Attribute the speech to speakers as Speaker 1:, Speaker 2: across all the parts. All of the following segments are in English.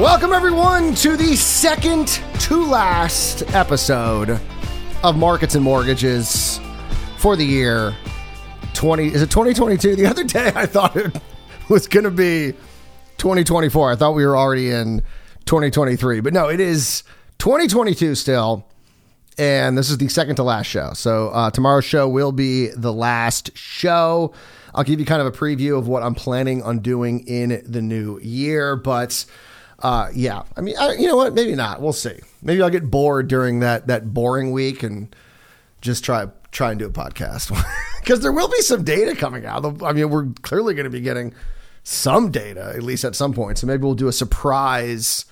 Speaker 1: Welcome, everyone, to the second to last episode of Markets and Mortgages for the year 20. Is it 2022? The other day I thought it was going to be 2024. I thought we were already in 2023, but no, it is 2022 still. And this is the second to last show. So uh, tomorrow's show will be the last show. I'll give you kind of a preview of what I'm planning on doing in the new year. But uh, yeah, I mean, I, you know what? Maybe not. We'll see. Maybe I'll get bored during that that boring week and just try try and do a podcast because there will be some data coming out. I mean, we're clearly going to be getting some data at least at some point. So maybe we'll do a surprise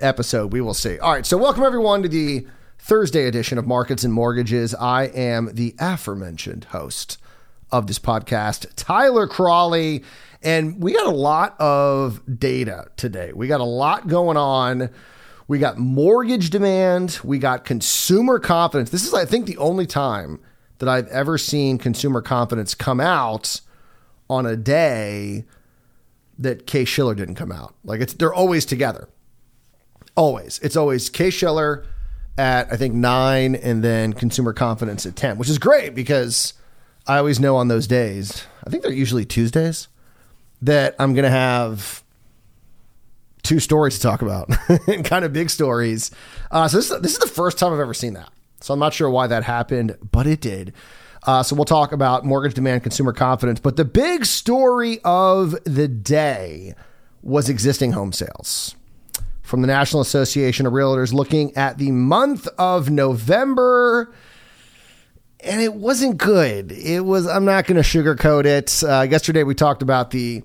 Speaker 1: episode. We will see. All right. So welcome everyone to the Thursday edition of Markets and Mortgages. I am the aforementioned host of this podcast, Tyler Cralle. And we got a lot of data today. We got a lot going on. We got mortgage demand. We got consumer confidence. This is, I think, the only time that I've ever seen consumer confidence come out on a day that Case Shiller didn't come out. Like it's they're always together. Always. It's always Case Shiller at I think nine and then consumer confidence at 10, which is great because I always know on those days, I think they're usually Tuesdays, that I'm going to have two stories to talk about and kind of big stories. Uh, so this, this is the first time I've ever seen that. So I'm not sure why that happened, but it did. Uh, so we'll talk about mortgage demand, consumer confidence. But the big story of the day was existing home sales. From the National Association of Realtors, looking at the month of November, and it wasn't good. It was, I'm not going to sugarcoat it. Uh, yesterday we talked about the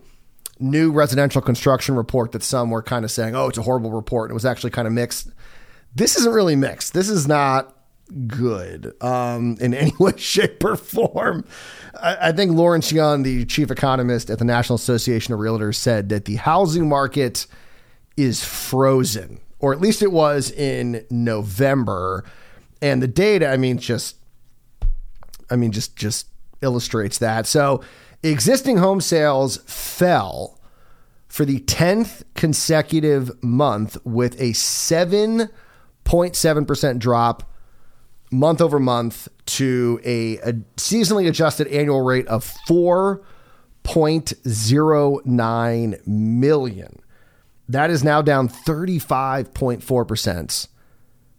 Speaker 1: new residential construction report that some were kind of saying, oh, it's a horrible report. And It was actually kind of mixed. This isn't really mixed. This is not good um, in any way, shape, or form. I, I think Lawrence Yun, the chief economist at the National Association of Realtors, said that the housing market is frozen, or at least it was in November. And the data, I mean, just, I mean, just just illustrates that. So, existing home sales fell for the 10th consecutive month with a 7.7% drop month over month to a, a seasonally adjusted annual rate of 4.09 million. That is now down 35.4%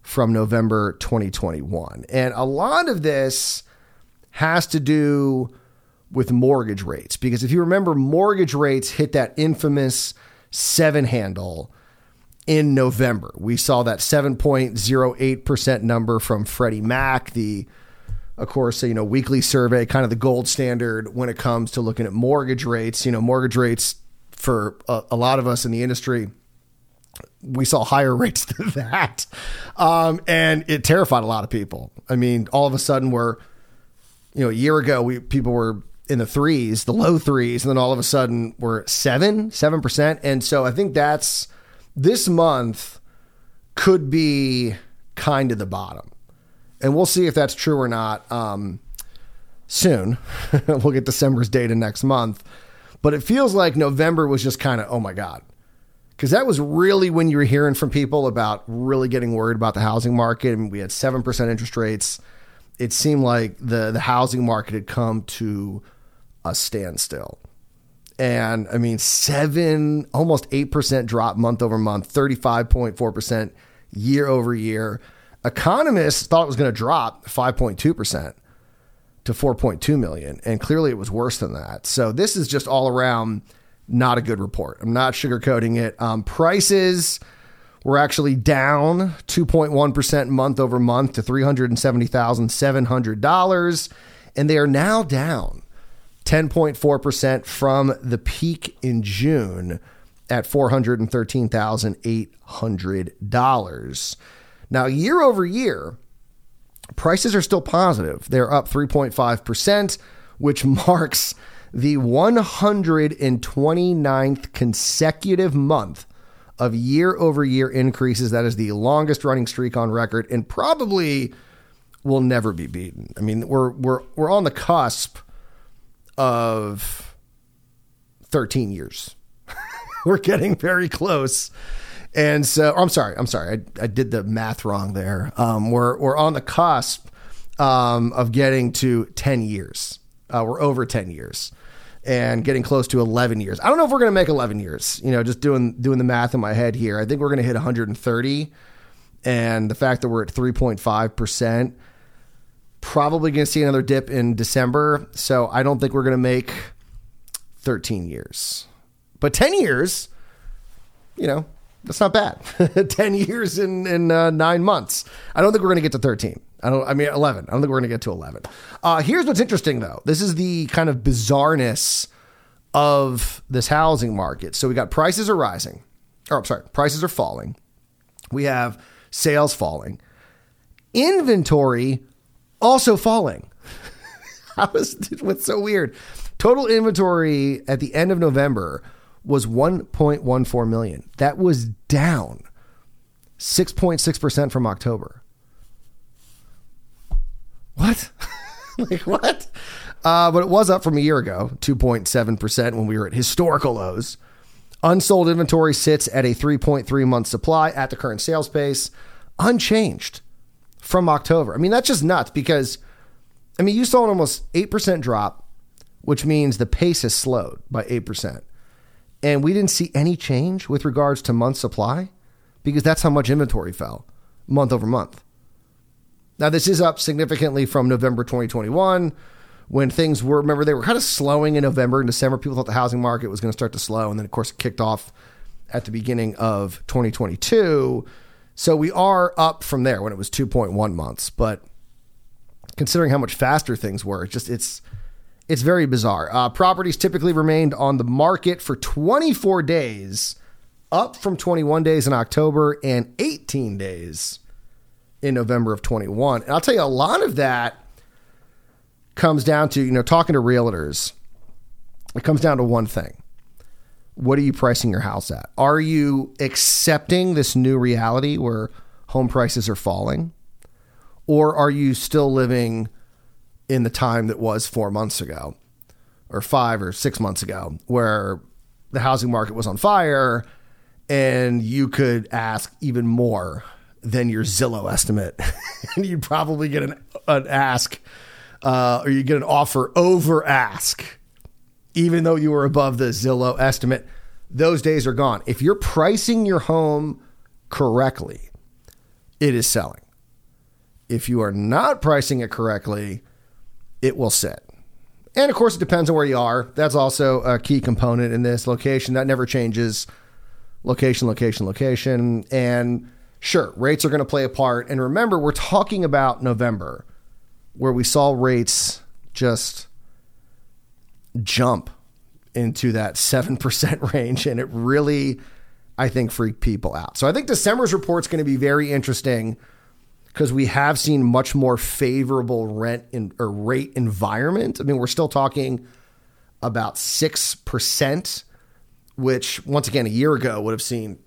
Speaker 1: from November 2021. And a lot of this has to do with mortgage rates because if you remember, mortgage rates hit that infamous seven handle in November. We saw that 7.08% number from Freddie Mac, the of course, you know, weekly survey, kind of the gold standard when it comes to looking at mortgage rates. You know, mortgage rates for a, a lot of us in the industry, we saw higher rates than that. Um, and it terrified a lot of people. I mean, all of a sudden we're, you know, a year ago, we people were in the threes, the low threes, and then all of a sudden we're seven, seven percent. And so I think that's this month could be kind of the bottom. And we'll see if that's true or not um, soon. we'll get December's data next month. But it feels like November was just kind of, oh my God. Because that was really when you were hearing from people about really getting worried about the housing market. Mean, we had 7% interest rates. It seemed like the, the housing market had come to a standstill. And I mean, seven, almost 8% drop month over month, 35.4% year over year. Economists thought it was going to drop 5.2% to 4.2 million. And clearly it was worse than that. So this is just all around not a good report. I'm not sugarcoating it. Um, prices were actually down 2.1% month over month to $370,700. And they are now down 10.4% from the peak in June at $413,800. Now, year over year, prices are still positive. They're up 3.5%, which marks the 129th consecutive month of year over year increases. That is the longest running streak on record and probably will never be beaten. I mean, we're we're we're on the cusp of 13 years. we're getting very close. And so, I'm sorry, I'm sorry, I, I did the math wrong there. Um, we're we're on the cusp um, of getting to 10 years. Uh, we're over 10 years and getting close to 11 years. I don't know if we're going to make 11 years. You know, just doing doing the math in my head here. I think we're going to hit 130, and the fact that we're at 3.5 percent, probably going to see another dip in December. So I don't think we're going to make 13 years, but 10 years. You know, that's not bad. 10 years in, in uh, nine months. I don't think we're going to get to 13. I don't, I mean, 11. I don't think we're to get to 11. Uh, here's what's interesting though. This is the kind of bizarreness of this housing market. So we got prices are rising, or I'm sorry, prices are falling. We have sales falling, inventory also falling. How is what's so weird? Total inventory at the end of November was 1.14 million. That was down 6.6% from October. What? like what? Uh, but it was up from a year ago, 2.7% when we were at historical lows. Unsold inventory sits at a 3.3 month supply at the current sales pace, unchanged from October. I mean, that's just nuts because, I mean, you saw an almost 8% drop, which means the pace has slowed by 8% and we didn't see any change with regards to month supply because that's how much inventory fell month over month. Now, this is up significantly from November 2021 when things were, remember, they were kind of slowing in November and December. People thought the housing market was going to start to slow. And then, of course, it kicked off at the beginning of 2022. So we are up from there when it was 2.1 months. But considering how much faster things were, it just, it's, it's very bizarre. Uh, properties typically remained on the market for 24 days, up from 21 days in October and 18 days in November of 21. And I'll tell you, a lot of that comes down to, you know, talking to realtors, it comes down to one thing. What are you pricing your house at? Are you accepting this new reality where home prices are falling? Or are you still living in the time that was four months ago or five or six months ago, where the housing market was on fire and you could ask even more than your Zillow estimate. and you'd probably get an, an ask uh, or you get an offer over ask, even though you were above the Zillow estimate. Those days are gone. If you're pricing your home correctly, it is selling. If you are not pricing it correctly, it will sit. And of course, it depends on where you are. That's also a key component in this location. That never changes. Location, location, location. And sure, rates are going to play a part. And remember, we're talking about November, where we saw rates just jump into that 7% range. And it really, I think, freaked people out. So I think December's report is going to be very interesting because we have seen much more favorable rent in, or rate environment. I mean, we're still talking about 6%, which once again, a year ago would have seemed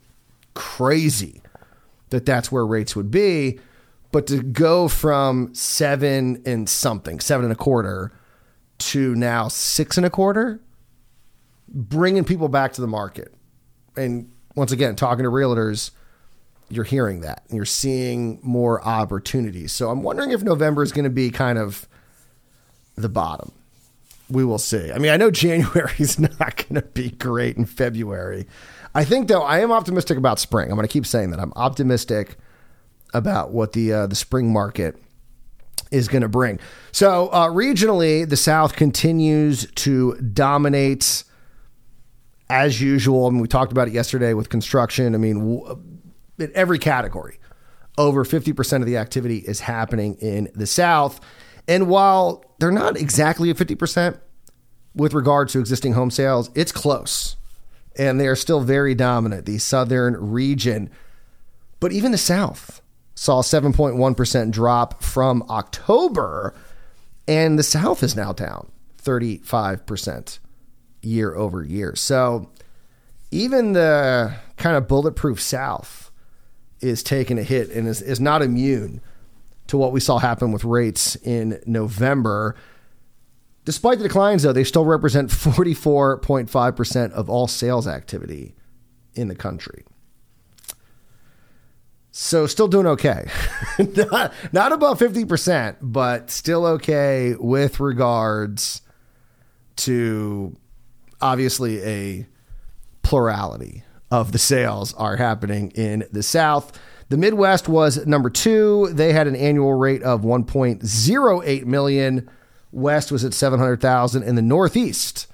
Speaker 1: crazy that that's where rates would be. But to go from seven and something, seven and a quarter, to now six and a quarter, bringing people back to the market. And once again, talking to realtors, you're hearing that and you're seeing more opportunities. So I'm wondering if November is going to be kind of the bottom. We will see. I mean, I know January is not going to be great in February. I think though I am optimistic about spring. I'm going to keep saying that. I'm optimistic about what the uh, the spring market is going to bring. So uh, regionally, the South continues to dominate as usual. I mean, we talked about it yesterday with construction. I mean, in every category. Over 50% of the activity is happening in the South. And while they're not exactly at 50% with regard to existing home sales, it's close. and they are still very dominant, the southern region. But even the South saw a 7.1% drop from October, and the South is now down 35% year over year. So even the kind of bulletproof South is taking a hit and is, is not immune to what we saw happen with rates in November. Despite the declines, though, they still represent 44.5% of all sales activity in the country. So, still doing okay. not, not above 50%, but still okay with regards to obviously a plurality of the sales are happening in the South. The Midwest was number two. They had an annual rate of 1.08 million. West was at 700,000. In the Northeast,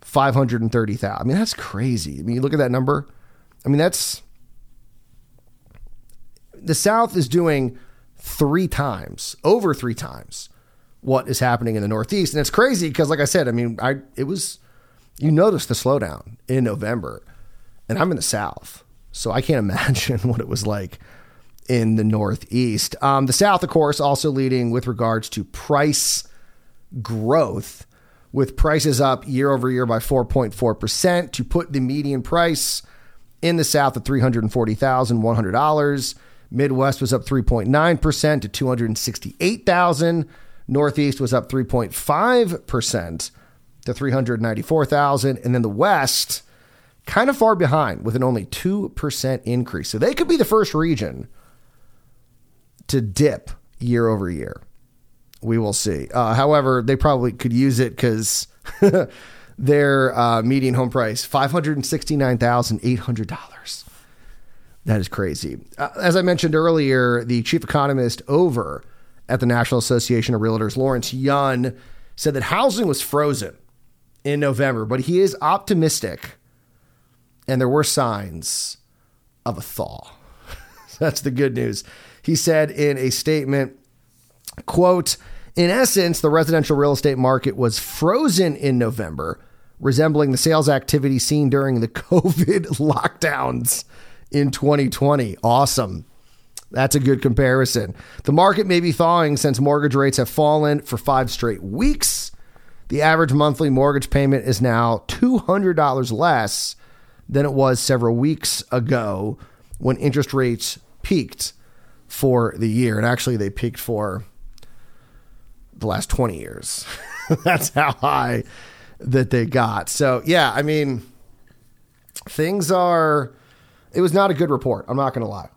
Speaker 1: 530,000. I mean, that's crazy. I mean, you look at that number. I mean, that's the South is doing three times, over three times what is happening in the Northeast. And it's crazy because, like I said, I mean, I it was you noticed the slowdown in November, and I'm in the South, so I can't imagine what it was like in the Northeast. Um, the South, of course, also leading with regards to price growth, with prices up year over year by 4.4% to put the median price in the South at $340,100. Midwest was up 3.9% to 268,000. Northeast was up 3.5% to 394,000 and then the West kind of far behind with an only 2% increase. So they could be the first region to dip year over year. We will see. Uh, however, they probably could use it because their uh, median home price five hundred sixty nine thousand eight hundred dollars. That is crazy. Uh, as I mentioned earlier, the chief economist over at the National Association of Realtors, Lawrence Yun, said that housing was frozen in November, but he is optimistic, and there were signs of a thaw. That's the good news. He said in a statement, quote, in essence, the residential real estate market was frozen in November, resembling the sales activity seen during the COVID lockdowns in 2020. Awesome. That's a good comparison. The market may be thawing since mortgage rates have fallen for five straight weeks. The average monthly mortgage payment is now $200 less than it was several weeks ago when interest rates peaked for the year. And actually, they peaked for the last 20 years. That's how high that they got. So, yeah, I mean, things are, it was not a good report. I'm not going to lie.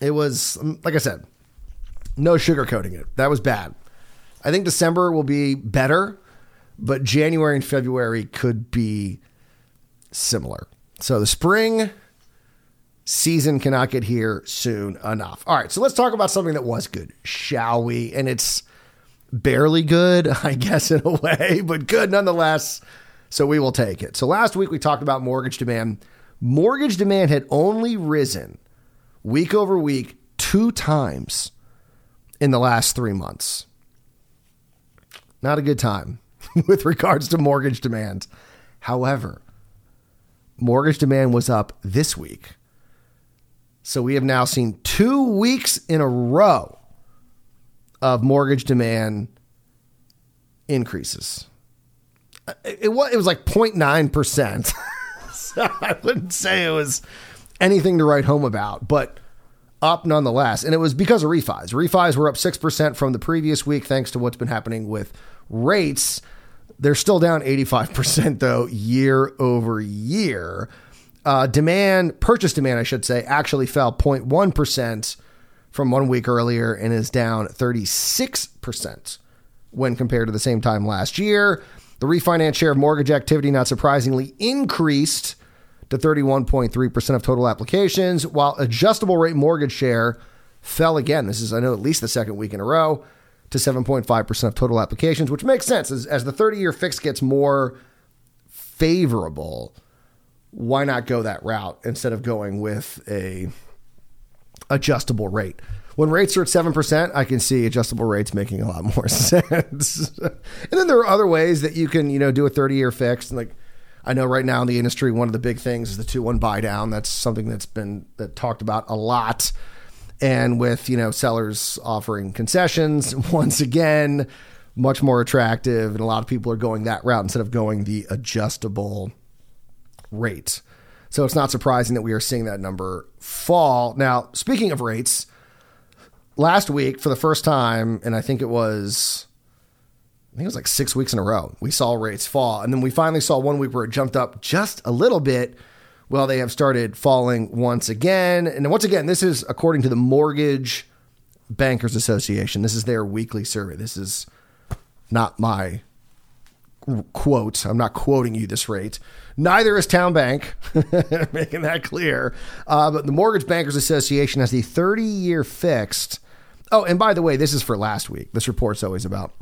Speaker 1: It was, like I said, no sugarcoating it. That was bad. I think December will be better, but January and February could be similar. So the spring season cannot get here soon enough. All right, so let's talk about something that was good, shall we? And it's barely good, I guess, in a way, but good nonetheless. So we will take it. So last week we talked about mortgage demand. Mortgage demand had only risen week over week two times in the last three months. Not a good time with regards to mortgage demand. However, mortgage demand was up this week. So we have now seen two weeks in a row of mortgage demand increases. It, was, it was like 0.9%. so I wouldn't say it was anything to write home about, but up nonetheless. And it was because of refis. Refis were up 6% from the previous week, thanks to what's been happening with rates. They're still down 85%, though, year over year. Uh, demand, purchase demand, I should say, actually fell 0.1% from one week earlier and is down 36% when compared to the same time last year. The refinance share of mortgage activity, not surprisingly, increased to 31.3% of total applications, while adjustable rate mortgage share fell again. This is, I know, at least the second week in a row to 7.5% of total applications, which makes sense. As, as the 30 year fix gets more favorable, why not go that route instead of going with a adjustable rate? When rates are at 7%, I can see adjustable rates making a lot more sense. and then there are other ways that you can, you know, do a 30 year fix. And like, I know right now in the industry, one of the big things is the two one buy down. That's something that's been that talked about a lot. And with you know sellers offering concessions once again, much more attractive, and a lot of people are going that route instead of going the adjustable rate. So it's not surprising that we are seeing that number fall. Now, speaking of rates, last week for the first time, and I think it was I think it was like six weeks in a row. We saw rates fall. And then we finally saw one week where it jumped up just a little bit. Well, they have started falling once again. And once again, this is according to the Mortgage Bankers Association. This is their weekly survey. This is not my quote. I'm not quoting you this rate. Neither is TowneBank, making that clear. Uh, but the Mortgage Bankers Association has the 30 year fixed. Oh, and by the way, this is for last week. This report's always about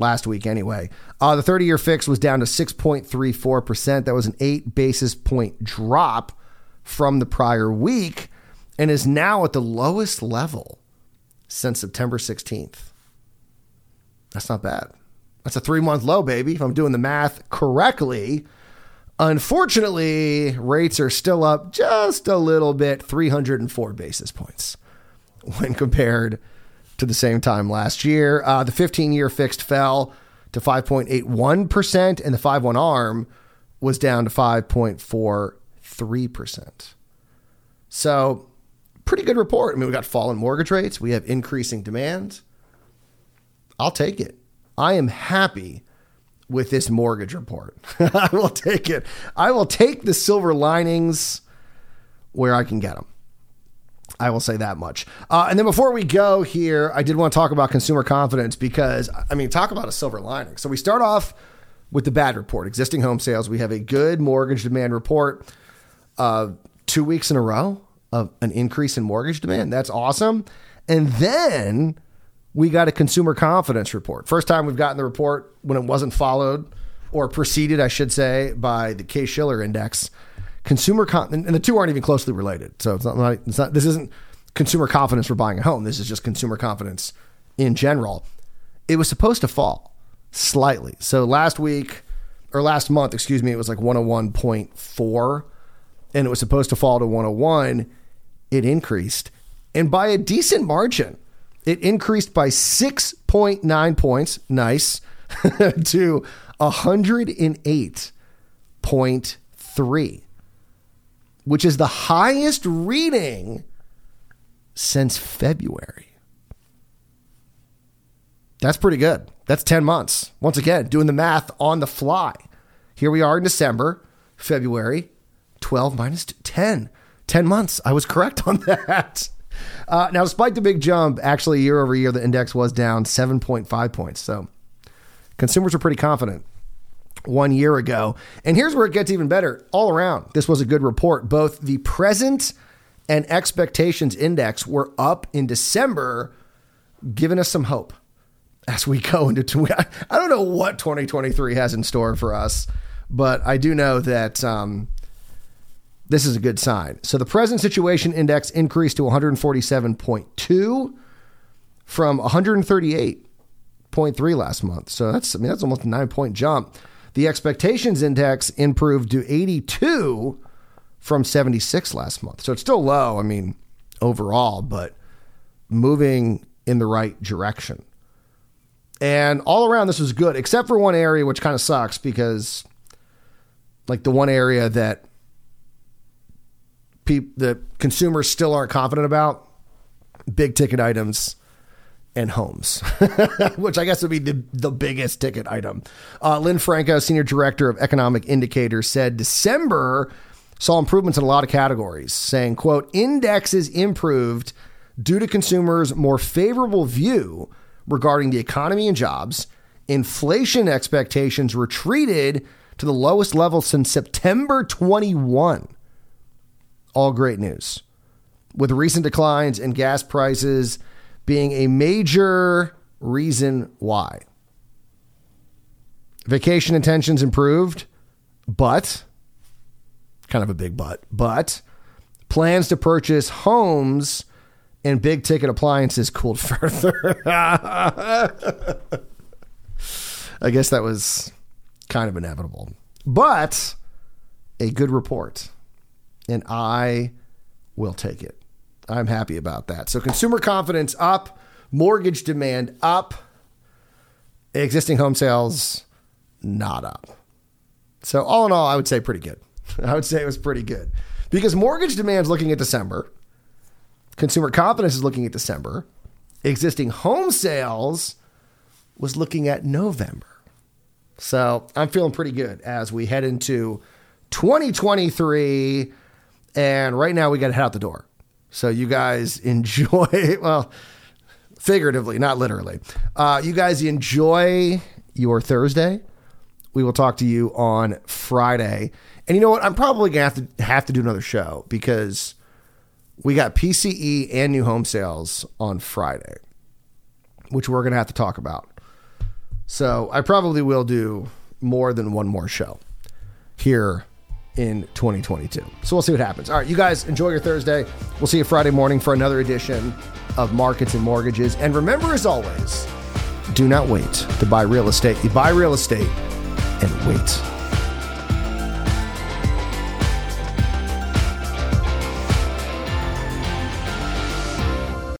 Speaker 1: last week anyway. Uh, the 30 year fix was down to 6.34%. That was an eight basis point drop from the prior week and is now at the lowest level since September 16th. That's not bad. That's a three month low, baby, if I'm doing the math correctly. Unfortunately, rates are still up just a little bit, 304 basis points when compared to the same time last year. Uh, the 15 year fixed fell to 5.81%, and the 5 1 arm was down to 5.43%. So, pretty good report. I mean, we got falling mortgage rates, we have increasing demand. I'll take it. I am happy with this mortgage report. I will take it. I will take the silver linings where I can get them. I will say that much. Uh, and then before we go here, I did want to talk about consumer confidence because, I mean, talk about a silver lining. So we start off with the bad report existing home sales. We have a good mortgage demand report uh, two weeks in a row of an increase in mortgage demand. That's awesome. And then we got a consumer confidence report. First time we've gotten the report when it wasn't followed or preceded, I should say, by the Case Shiller Index consumer con- and the two aren't even closely related. So it's not, it's not this isn't consumer confidence for buying a home. This is just consumer confidence in general. It was supposed to fall slightly. So last week or last month, excuse me, it was like 101.4 and it was supposed to fall to 101. It increased and by a decent margin. It increased by 6.9 points, nice, to 108.3 which is the highest reading since February. That's pretty good. That's 10 months. Once again, doing the math on the fly. Here we are in December, February, 12 minus 10. 10 months. I was correct on that. Uh, now, despite the big jump, actually, year over year, the index was down 7.5 points. So consumers are pretty confident one year ago. And here's where it gets even better. All around, this was a good report. Both the present and expectations index were up in December, giving us some hope as we go into. I don't know what 2023 has in store for us, but I do know that um, this is a good sign. So the present situation index increased to 147.2 from 138.3 last month. So that's I mean that's almost a nine point jump. The expectations index improved to 82 from 76 last month. So it's still low, I mean, overall, but moving in the right direction. And all around, this was good, except for one area, which kind of sucks because, like, the one area that pe- the consumers still aren't confident about big ticket items and homes, which I guess would be the, the biggest ticket item. Uh, Lynn Franco, Senior Director of Economic Indicators, said December saw improvements in a lot of categories, saying, quote, indexes improved due to consumers' more favorable view regarding the economy and jobs. Inflation expectations retreated to the lowest level since September 21. All great news. With recent declines in gas prices, being a major reason why. Vacation intentions improved, but kind of a big but, but plans to purchase homes and big ticket appliances cooled further. I guess that was kind of inevitable. But a good report, and I will take it. I'm happy about that. So, consumer confidence up, mortgage demand up, existing home sales not up. So, all in all, I would say pretty good. I would say it was pretty good because mortgage demand is looking at December, consumer confidence is looking at December, existing home sales was looking at November. So I'm feeling pretty good as we head into 2023. And right now we got to head out the door. So you guys enjoy, well, figuratively, not literally. Uh, you guys enjoy your Thursday. We will talk to you on Friday. And you know what? I'm probably to have to have to do another show because we got PCE and new home sales on Friday, which we're to have to talk about. So I probably will do more than one more show here in 2022. So we'll see what happens. All right, you guys enjoy your Thursday. We'll see you Friday morning for another edition of Markets and Mortgages. And remember, as always, do not wait to buy real estate. You buy real estate and wait